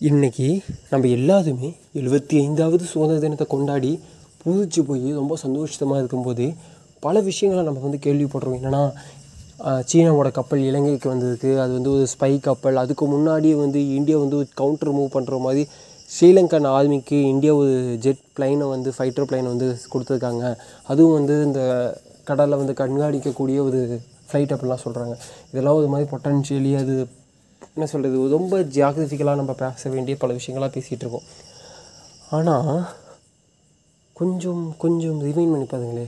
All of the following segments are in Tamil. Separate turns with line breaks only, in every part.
இன்னைக்கு நம்ம எல்லாருமே எழுபத்தி ஐந்தாவது சுதந்திர தினத்தை கொண்டாடி பூரிச்சு போய் ரொம்ப சந்தோஷமாக இருக்கும்போது பல விஷயங்களை நம்ம வந்து கேள்விப்படுறோம் என்னென்னா சீனாவோட கப்பல் இலங்கைக்கு வந்ததுக்கு அது வந்து ஒரு ஸ்பை கப்பல். அதுக்கு முன்னாடியே வந்து இந்தியா வந்து ஒரு கவுண்டர் மூவ் பண்ணுற மாதிரி ஸ்ரீலங்கன் ஆர்மிக்கு இந்தியா ஒரு ஜெட் பிளைனை வந்து ஃபைட்டர் பிளைனை வந்து கொடுத்துருக்காங்க. அதுவும் வந்து இந்த கடலில் வந்து கண்காணிக்கக்கூடிய ஒரு ஃப்ளைட் அப்படிலாம் சொல்கிறாங்க இதெல்லாம் ஒரு மாதிரி பொட்டன்ஷியலி அது என்ன சொல்கிறது ரொம்ப ஜியாகிரபிக்கலாக நம்ம பேச வேண்டிய பல விஷயங்களாக பேசிகிட்டு இருக்கோம். ஆனால் கொஞ்சம் கொஞ்சம் ரிவைன் பண்ணி பாருங்களே.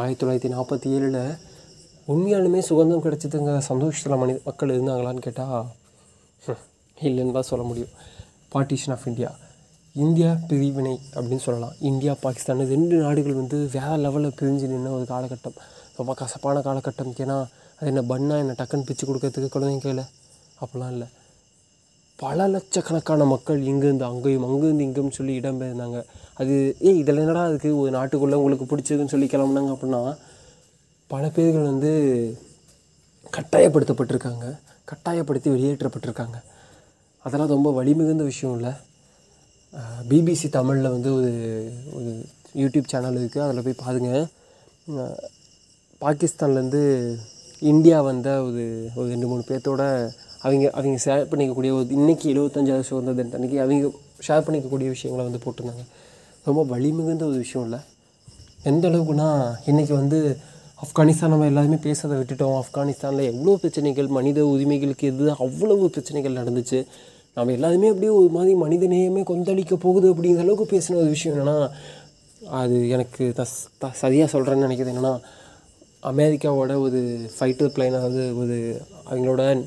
ஆயிரத்தி தொள்ளாயிரத்தி நாற்பத்தி ஏழில் உண்மையாலுமே சுதந்திரம் கிடைச்சதுங்க சந்தோஷத்தில் மனித மக்கள் இருந்தாங்களான்னு கேட்டால் இல்லைன்னு தான் சொல்ல முடியும். பார்ட்டிஷன் ஆஃப் இந்தியா இந்தியா பிரிவினை அப்படின்னு சொல்லலாம். இந்தியா பாகிஸ்தான் ரெண்டு நாடுகள் வந்து வேறு லெவலில் பிரிஞ்சு நின்ன ஒரு காலகட்டம். ரொம்ப கசப்பான காலகட்டம். ஏன்னா அது என்ன பண்ணால் என்ன டக்குன்னு பிச்சு கொடுக்கறதுக்கு குழந்தைங்க கையில்? அப்படிலாம் இல்லை. பல லட்சக்கணக்கான மக்கள் இங்கேருந்து அங்கேயும் அங்கேருந்து இங்கேயும் சொல்லி இடம்பெயர்ந்தாங்க அது ஏய் இதில் என்னடா அதுக்கு? ஒரு நாட்டுக்குள்ளே உங்களுக்கு பிடிச்சதுன்னு சொல்லி கிளம்புனாங்க அப்படின்னா பல பேர்கள் வந்து கட்டாயப்படுத்தப்பட்டிருக்காங்க. கட்டாயப்படுத்தி வெளியேற்றப்பட்டிருக்காங்க. அதெல்லாம் ரொம்ப வலிமிகுந்த விஷயம் இல்லை. பிபிசி தமிழில் வந்து ஒரு ஒரு யூடியூப் சேனல் இருக்குது அதில் போய் பாருங்கள் பாகிஸ்தான்லேருந்து இந்தியா வந்த ஒரு ஒரு ரெண்டு மூணு பேர்த்தோட அவங்க அவங்க ஷேர் பண்ணிக்கக்கூடிய ஒரு இன்னைக்கு எழுபத்தஞ்சாவது சுதந்திர தினத்து அன்றைக்கி அவங்க ஷேர் பண்ணிக்கக்கூடிய விஷயங்களை வந்து போட்டிருந்தாங்க. ரொம்ப வலிமிகுந்த ஒரு விஷயம் இல்லை. எந்த அளவுக்குனா இன்றைக்கி வந்து ஆப்கானிஸ்தான் நம்ம எல்லாருமே பேசுறதை விட்டுட்டோம். ஆப்கானிஸ்தானில் எவ்வளோ பிரச்சனைகள் மனித உரிமைகளுக்கு எது அவ்வளவு பிரச்சனைகள் நடந்துச்சு. நம்ம எல்லாருமே அப்படியே ஒரு மாதிரி மனித நேயமே கொந்தளிக்க போகுது அப்படிங்கிற அளவுக்கு பேசின ஒரு விஷயம் என்னென்னா அது எனக்கு தஸ் த சரியாக சொல்கிறேன்னு நினைக்கிறது என்னென்னா அமெரிக்காவோட ஒரு ஃபைட்டர் பிளைன் அதாவது ஒரு அவங்களோட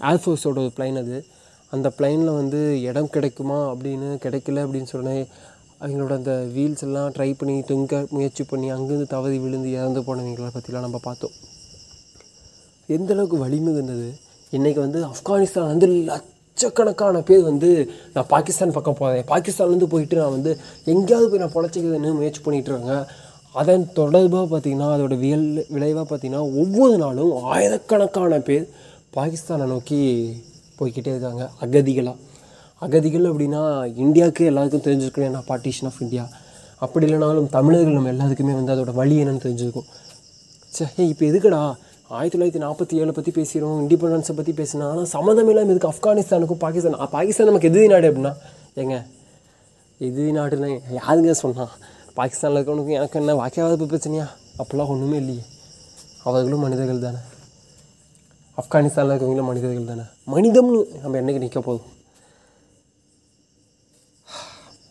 ஏர்ஃபோர்ஸோட ஒரு பிளைன் அது. அந்த பிளைனில் வந்து இடம் கிடைக்குமா அப்படின்னு கிடைக்கல அப்படின்னு சொன்னேன் அவங்களோட அந்த வீல்ஸ் எல்லாம் ட்ரை பண்ணி தொங்க முயற்சி பண்ணி அங்கேருந்து தவறி விழுந்து இறந்து போனவங்களை பற்றிலாம் நம்ம பார்த்தோம். எந்தளவுக்கு வலிமை இருந்தது? இன்றைக்கி வந்து ஆப்கானிஸ்தான் வந்து லட்சக்கணக்கான பேர் வந்து நான் பாகிஸ்தான் பக்கம் போகிறேன் பாகிஸ்தான்லேருந்து போயிட்டு நான் வந்து எங்கேயாவது போய் நான் பொழைச்சிக்கிறதுன்னு முயற்சி பண்ணிகிட்டு இருக்காங்க. அதன் தொடர்பாக பார்த்திங்கன்னா அதோடய வியல் விளைவாக பார்த்திங்கன்னா ஒவ்வொரு நாளும் ஆயிரக்கணக்கான பேர் பாகிஸ்தானை நோக்கி போய்க்கிட்டே இருக்காங்க. அகதிகளாக அகதிகள் அப்படின்னா இந்தியாவுக்கு எல்லாருக்கும் தெரிஞ்சிருக்கணும். ஏன்னா பார்ட்டிஷன் ஆஃப் இந்தியா அப்படி இல்லைனாலும் தமிழர்கள் நம்ம எல்லாத்துக்குமே வந்து அதோடய வழி என்னன்னு தெரிஞ்சிருக்கும். சே இப்போ எதுக்குடா? ஆயிரத்தி தொள்ளாயிரத்தி நாற்பத்தி ஏழை பற்றி பேசுகிறோம் இண்டிபெண்டன்ஸை பற்றி பேசினா ஆனால் சம்மந்தம் இல்லாமல் இதுக்கு ஆப்கானிஸ்தானுக்கும் பாகிஸ்தான் பாகிஸ்தான் நமக்கு எதிரி நாடு அப்படின்னா? ஏங்க எதிரி நாடுன்னு யாருங்க சொன்னால் பாகிஸ்தானில் இருக்கவனுக்கும் எனக்கு என்ன வாக்கியாவது பிரச்சனையா அப்படிலாம் ஒன்றுமே இல்லையே அவர்களும் மனிதர்கள் தானே ஆப்கானிஸ்தானில் இருக்கவங்களும் மனிதர்கள் தானே மனிதம்னு நம்ம என்னைக்கு நிற்க போதும்